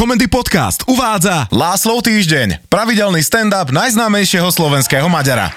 Komendy Podcast uvádza Láslov týždeň, pravidelný stand-up najznámejšieho slovenského Maďara.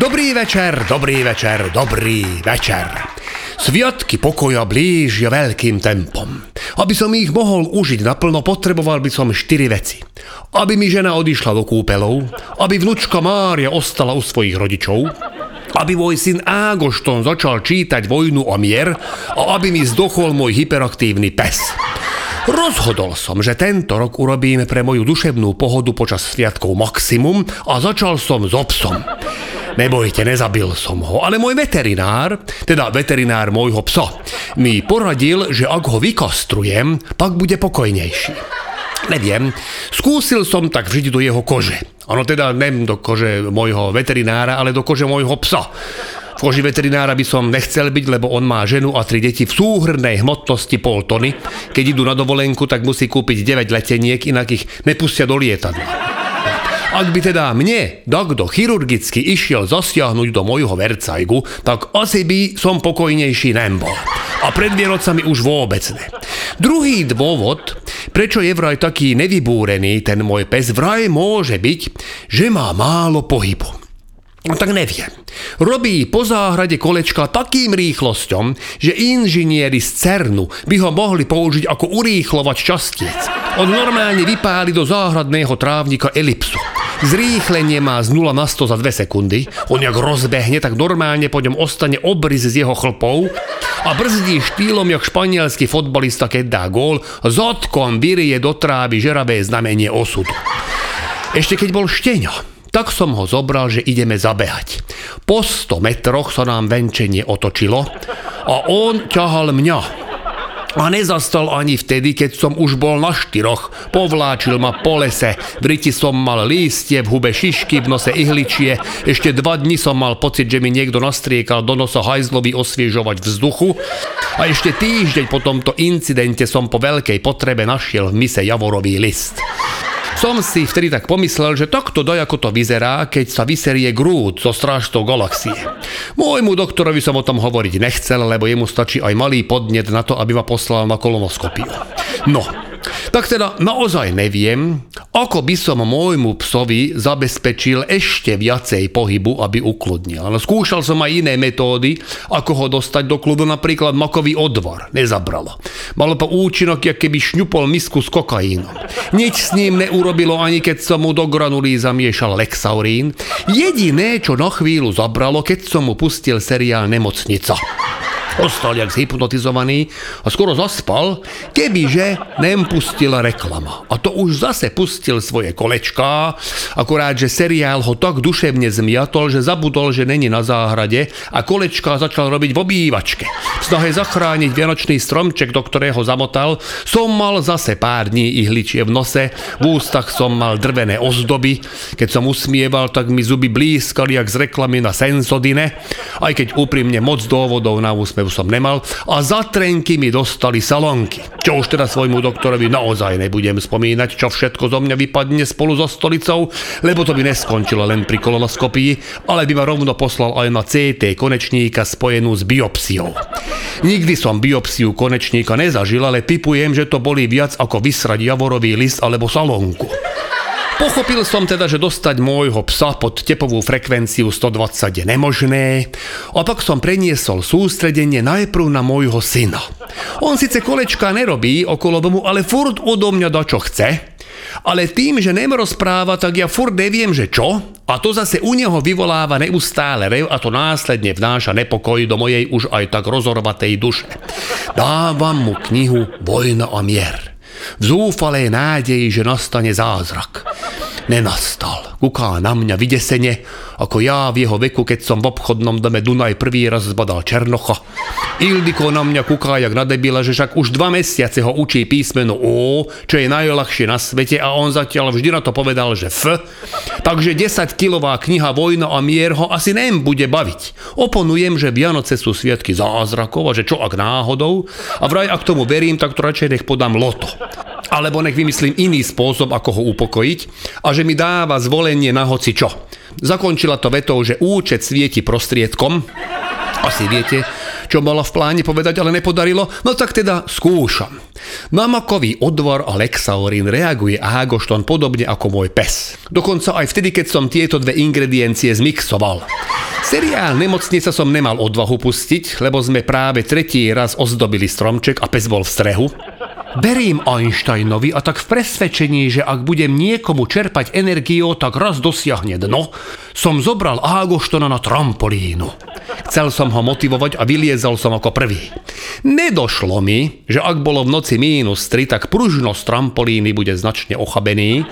Dobrý večer, dobrý večer, dobrý večer. Sviatky pokoja blížia veľkým tempom. Aby som ich mohol užiť naplno, potreboval by som štyri veci. Aby mi žena odišla do kúpelov, aby vnúčka Mária ostala u svojich rodičov, aby môj syn Ágošton začal čítať Vojnu a mier a aby mi zdochol môj hyperaktívny pes. Rozhodol som, že tento rok urobíme pre moju duševnú pohodu počas sviatkov maximum a začal som s obsom. Nebojte, nezabil som ho, ale môj veterinár, teda veterinár môjho psa, mi poradil, že ak ho vykastrujem, pak bude pokojnejší. Neviem, skúsil som tak vžiť do jeho kože. Ono teda nem do kože môjho veterinára, ale do kože môjho psa. V koži veterinára by som nechcel byť, lebo on má ženu a tri deti v súhrnej hmotnosti pol tony. Keď idú na dovolenku, tak musí kúpiť 9 leteniek, inak ich nepustia do lietadla. Ak by teda mne takto chirurgicky išiel zasiahnuť do mojho vercajgu, tak asi by som pokojnejší nembol. A pred Vianocami už vôbec ne. Druhý dôvod, prečo je vraj taký nevybúrený ten môj pes, vraj môže byť, že má málo pohybu. No tak neviem. Robí po záhrade kolečka takým rýchlosťom, že inžinieri z CERNu by ho mohli použiť ako urýchlovač častiec. On normálne vypáli do záhradného trávnika elipsu. Zrýchlenie má z 0 na 100 za 2 sekundy, on jak rozbehne, tak normálne po ňom ostane obrys z jeho chlpov a brzdí štýlom jak španielský fotbalista, keď dá gól, zodkom vyrie do trávy žeravé znamenie osudu. Ešte keď bol šteňo, tak som ho zobral, že ideme zabehať. Po 100 metroch sa nám venčenie otočilo a on ťahal mňa, a nezastal ani vtedy, keď som už bol na štyroch. Povláčil ma po lese, v riti som mal lístie, v hube šišky, v nose ihličie. Ešte dva dni som mal pocit, že mi niekto nastriekal do nosa hajzlovi osviežovať vzduchu. A ešte týždeň po tomto incidente som po veľkej potrebe našiel v mise javorový list. Som si vtedy tak pomyslel, že takto daj ako to vyzerá, keď sa vyserie Groot zo strážtou galaxie. Môjmu doktorovi som o tom hovoriť nechcel, lebo jemu stačí aj malý podnet na to, aby ma poslal na kolonoskopiu. No, tak teda naozaj neviem, ako by som môjmu psovi zabezpečil ešte viacej pohybu, aby ukludnil. Ale skúšal som aj iné metódy, ako ho dostať do klubu, napríklad makový odvar. Nezabralo. Malo to účinok, jak keby šňupol misku s kokaínom. Nič s ním neurobilo, ani keď som mu do granulí zamiešal Lexaurín. Jediné, čo na chvíľu zabralo, keď som mu pustil seriál Nemocnica. Ostal jak zhypnotizovaný a skoro zaspal, kebyže nem pustila reklama. A to už zase pustil svoje kolečká, akurát, že seriál ho tak duševne zmiatol, že zabudol, že není na záhrade a kolečká začal robiť v obývačke. V snahe zachrániť vianočný stromček, do ktorého zamotal, som mal zase pár dní ihličie v nose, v ústach som mal drvené ozdoby, keď som usmieval, tak mi zuby blízkali jak z reklamy na Sensodine, aj keď úprimne moc dôvodov na úsmev ktorú som nemal a za trenky mi dostali salonky. Čo už teda svojmu doktorovi naozaj nebudem spomínať, čo všetko zo mňa vypadne spolu so stolicou, lebo to by neskončilo len pri kolonoskopii, ale by ma rovno poslal aj na CT konečníka spojenú s biopsiou. Nikdy som biopsiu konečníka nezažil, ale typujem, že to boli viac ako vysrať javorový list alebo salonku. Pochopil som teda, že dostať môjho psa pod tepovú frekvenciu 120 je nemožné a pak som preniesol sústredenie najprv na môjho syna. On síce kolečka nerobí okolo domu, ale furt odo mňa da čo chce, ale tým, že nem rozpráva, tak ja furt neviem, že čo, a to zase u neho vyvoláva neustále rev a to následne vnáša nepokoj do mojej už aj tak rozorvatej duše. Dávam mu knihu Vojna a mier v zúfalej nádeji, že nastane zázrak. Nenastal. Kuká na mňa vydesene, ako ja v jeho veku, keď som v obchodnom dome Dunaj prvý raz zbadal Černocha. Ildiko na mňa kuká jak na debila, že však už dva mesiace ho učí písmeno O, čo je najľahšie na svete a on zatiaľ vždy na to povedal, že F. Takže 10-kilová kniha Vojna a mier ho asi nem bude baviť. Oponujem, že Vianoce sú sviatky zázrakov a že čo ak náhodou a vraj ak tomu verím, tak to radšej nech podám loto alebo nech vymyslím iný spôsob, ako ho upokojiť a že mi dáva zvolenie na hoci čo. Zakončila to vetou, že účet svieti prostriedkom. Asi viete, čo mala v pláne povedať, ale nepodarilo, no tak teda skúšam. Na makový odvar a reaguje Ágošton podobne ako môj pes. Dokonca aj vtedy, keď som tieto dve ingrediencie zmixoval. Seriál Nemocnica som nemal odvahu pustiť, lebo sme práve tretí raz ozdobili stromček a pes bol v strehu. Verím Einsteinovi a tak v presvedčení, že ak budem niekomu čerpať energiu, tak raz dosiahne dno, som zobral Ágoštona na trampolínu. Chcel som ho motivovať a vyliezol som ako prvý. Nedošlo mi, že ak bolo v noci mínus 3, tak pružnosť trampolíny bude značne ochabený,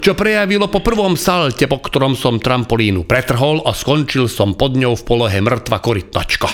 čo prejavilo po prvom salte, po ktorom som trampolínu pretrhol a skončil som pod ňou v polohe mŕtva korytnačka.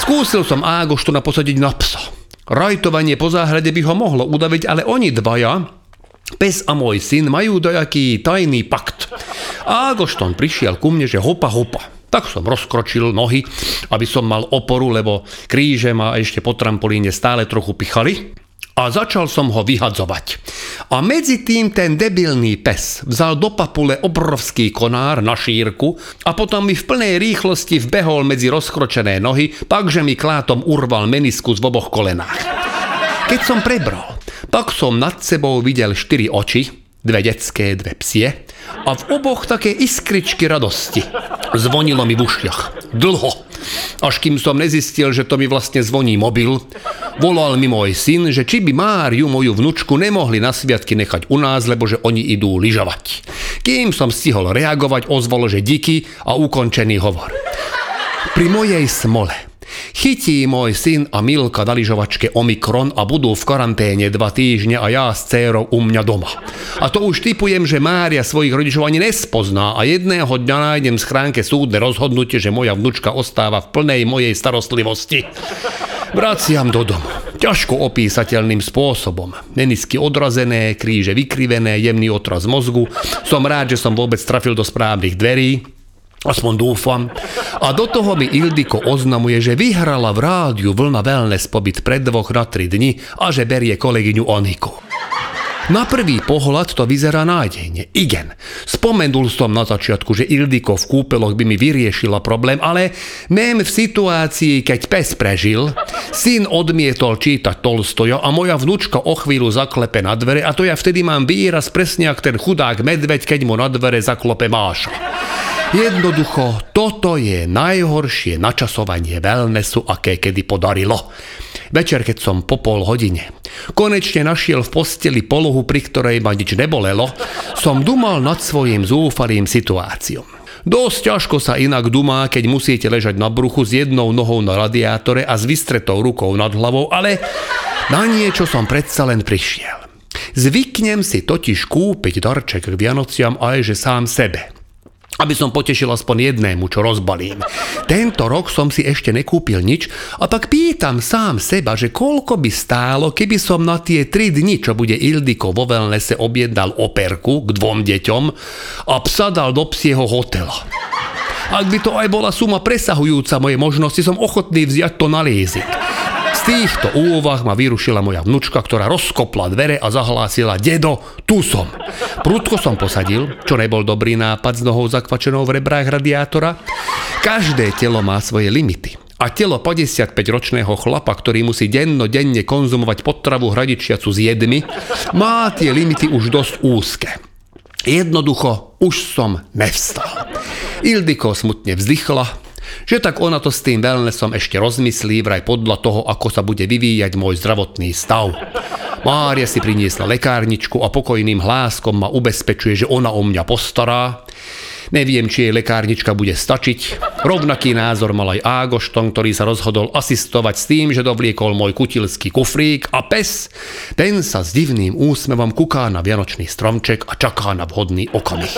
Skúsil som Ágoštona posadiť na psa. Rajtovanie po záhrade by ho mohlo udaviť, ale oni dvaja, pes a môj syn, majú dojaký tajný pakt. A Agošton prišiel ku mne, že hopa hopa. Tak som rozkročil nohy, aby som mal oporu, lebo kríže ma ešte po trampolíne stále trochu pichali a začal som ho vyhadzovať. A medzi tým ten debilný pes vzal do papule obrovský konár na šírku a potom mi v plnej rýchlosti vbehol medzi rozkročené nohy, takže mi klátom urval meniskus v oboch kolenách. Keď som prebral, pak som nad sebou videl štyri oči, dve detské, dve psie a v oboch také iskričky radosti. Zvonilo mi v ušiach. Dlho až kým som nezistil, že to mi vlastne zvoní mobil. Volal mi môj syn, že či by Máriu, moju vnučku, nemohli na sviatky nechať u nás, lebo že oni idú lyžovať. Kým som stihol reagovať, ozvalo, že díky a ukončený hovor. Pri mojej smole Chytí môj syn a Milka na lyžovačke Omikron a budú v karanténe dva týždne a ja s cérou u mňa doma. A to už typujem, že Mária svojich rodičov ani nespozná a jedného dňa nájdem v schránke súdne rozhodnutie, že moja vnučka ostáva v plnej mojej starostlivosti. Vraciam do domu. Ťažko opísateľným spôsobom. Menisky odrazené, kríže vykrivené, jemný otraz mozgu. Som rád, že som vôbec trafil do správnych dverí. Aspoň dúfam. A do toho mi Ildiko oznamuje, že vyhrala v rádiu vlna wellness pobyt pred dvoch na tri dni a že berie kolegyňu Oniku. Na prvý pohľad to vyzerá nádejne. Igen. Spomenul som na začiatku, že Ildiko v kúpeloch by mi vyriešila problém, ale mém v situácii, keď pes prežil, syn odmietol čítať Tolstoja a moja vnúčka o chvíľu zaklepe na dvere a to ja vtedy mám výraz presne jak ten chudák medveď, keď mu na dvere zaklope Máša. Jednoducho, toto je najhoršie načasovanie wellnessu, aké kedy podarilo. Večer, keď som po pol hodine konečne našiel v posteli polohu, pri ktorej ma nič nebolelo, som dumal nad svojim zúfalým situáciom. Dosť ťažko sa inak dumá, keď musíte ležať na bruchu s jednou nohou na radiátore a s vystretou rukou nad hlavou, ale na niečo som predsa len prišiel. Zvyknem si totiž kúpiť darček k Vianociam aj že sám sebe aby som potešil aspoň jednému, čo rozbalím. Tento rok som si ešte nekúpil nič a tak pýtam sám seba, že koľko by stálo, keby som na tie tri dni, čo bude Ildiko vo Velnese objednal operku k dvom deťom a psa dal do psieho hotela. Ak by to aj bola suma presahujúca moje možnosti, som ochotný vziať to na leasing týchto úvah ma vyrušila moja vnučka, ktorá rozkopla dvere a zahlásila Dedo, tu som. Prudko som posadil, čo nebol dobrý nápad s nohou zakvačenou v rebrách radiátora. Každé telo má svoje limity. A telo 55-ročného chlapa, ktorý musí denno-denne konzumovať potravu hradičiacu s jedmi, má tie limity už dosť úzke. Jednoducho, už som nevstal. Ildiko smutne vzdychla, že tak ona to s tým wellnessom ešte rozmyslí vraj podľa toho, ako sa bude vyvíjať môj zdravotný stav. Mária si priniesla lekárničku a pokojným hláskom ma ubezpečuje, že ona o mňa postará. Neviem, či jej lekárnička bude stačiť. Rovnaký názor mal aj Ágošton, ktorý sa rozhodol asistovať s tým, že dovliekol môj kutilský kufrík a pes, ten sa s divným úsmevom kuká na vianočný stromček a čaká na vhodný okamih.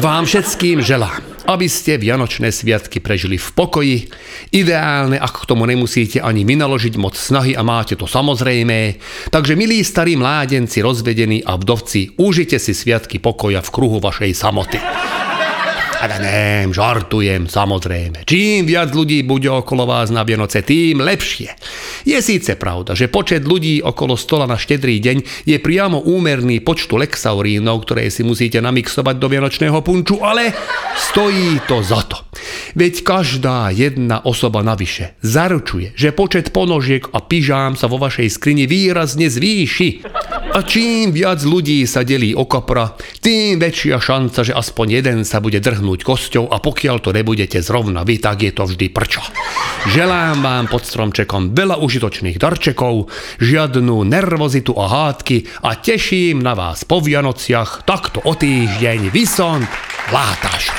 Vám všetkým želám, aby ste Vianočné sviatky prežili v pokoji. Ideálne, ak k tomu nemusíte ani vynaložiť moc snahy a máte to samozrejmé. Takže milí starí mládenci, rozvedení a vdovci, užite si sviatky pokoja v kruhu vašej samoty. Ale nem, žartujem, samozrejme. Čím viac ľudí bude okolo vás na Vianoce, tým lepšie. Je síce pravda, že počet ľudí okolo stola na štedrý deň je priamo úmerný počtu lexaurínov, ktoré si musíte namixovať do vianočného punču, ale stojí to za to. Veď každá jedna osoba navyše zaručuje, že počet ponožiek a pyžám sa vo vašej skrini výrazne zvýši. A čím viac ľudí sa delí o kapra, tým väčšia šanca, že aspoň jeden sa bude drhnúť kosťou a pokiaľ to nebudete zrovna vy, tak je to vždy prčo. Želám vám pod stromčekom veľa užitočných darčekov, žiadnu nervozitu a hádky a teším na vás po Vianociach takto o týždeň vysont látaš.